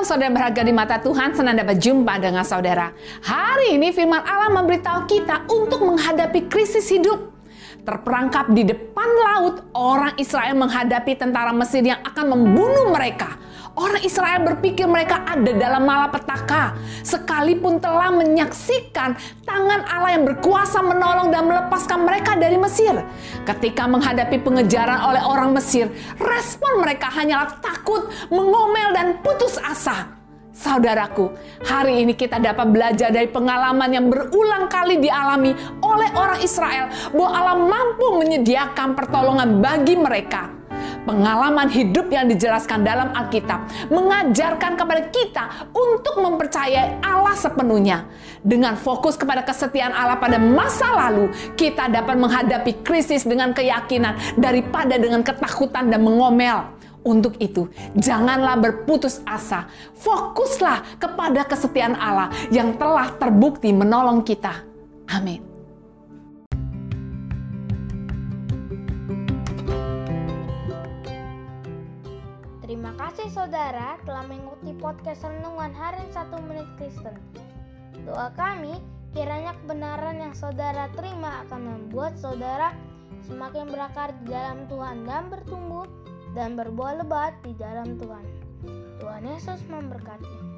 Shalom saudara berharga di mata Tuhan, senang dapat jumpa dengan saudara. Hari ini firman Allah memberitahu kita untuk menghadapi krisis hidup. Terperangkap di depan laut, orang Israel menghadapi tentara Mesir yang akan membunuh mereka. Orang Israel berpikir mereka ada dalam malapetaka, sekalipun telah menyaksikan tangan Allah yang berkuasa menolong dan melepaskan mereka dari Mesir. Ketika menghadapi pengejaran oleh orang Mesir, respon mereka hanyalah takut, mengomel, dan putus asa. Saudaraku, hari ini kita dapat belajar dari pengalaman yang berulang kali dialami oleh orang Israel bahwa Allah mampu menyediakan pertolongan bagi mereka pengalaman hidup yang dijelaskan dalam Alkitab mengajarkan kepada kita untuk mempercayai Allah sepenuhnya. Dengan fokus kepada kesetiaan Allah pada masa lalu, kita dapat menghadapi krisis dengan keyakinan daripada dengan ketakutan dan mengomel. Untuk itu, janganlah berputus asa. Fokuslah kepada kesetiaan Allah yang telah terbukti menolong kita. Amin. Terima kasih saudara telah mengikuti podcast Renungan Harian 1 Menit Kristen. Doa kami, kiranya kebenaran yang saudara terima akan membuat saudara semakin berakar di dalam Tuhan dan bertumbuh dan berbuah lebat di dalam Tuhan. Tuhan Yesus memberkati.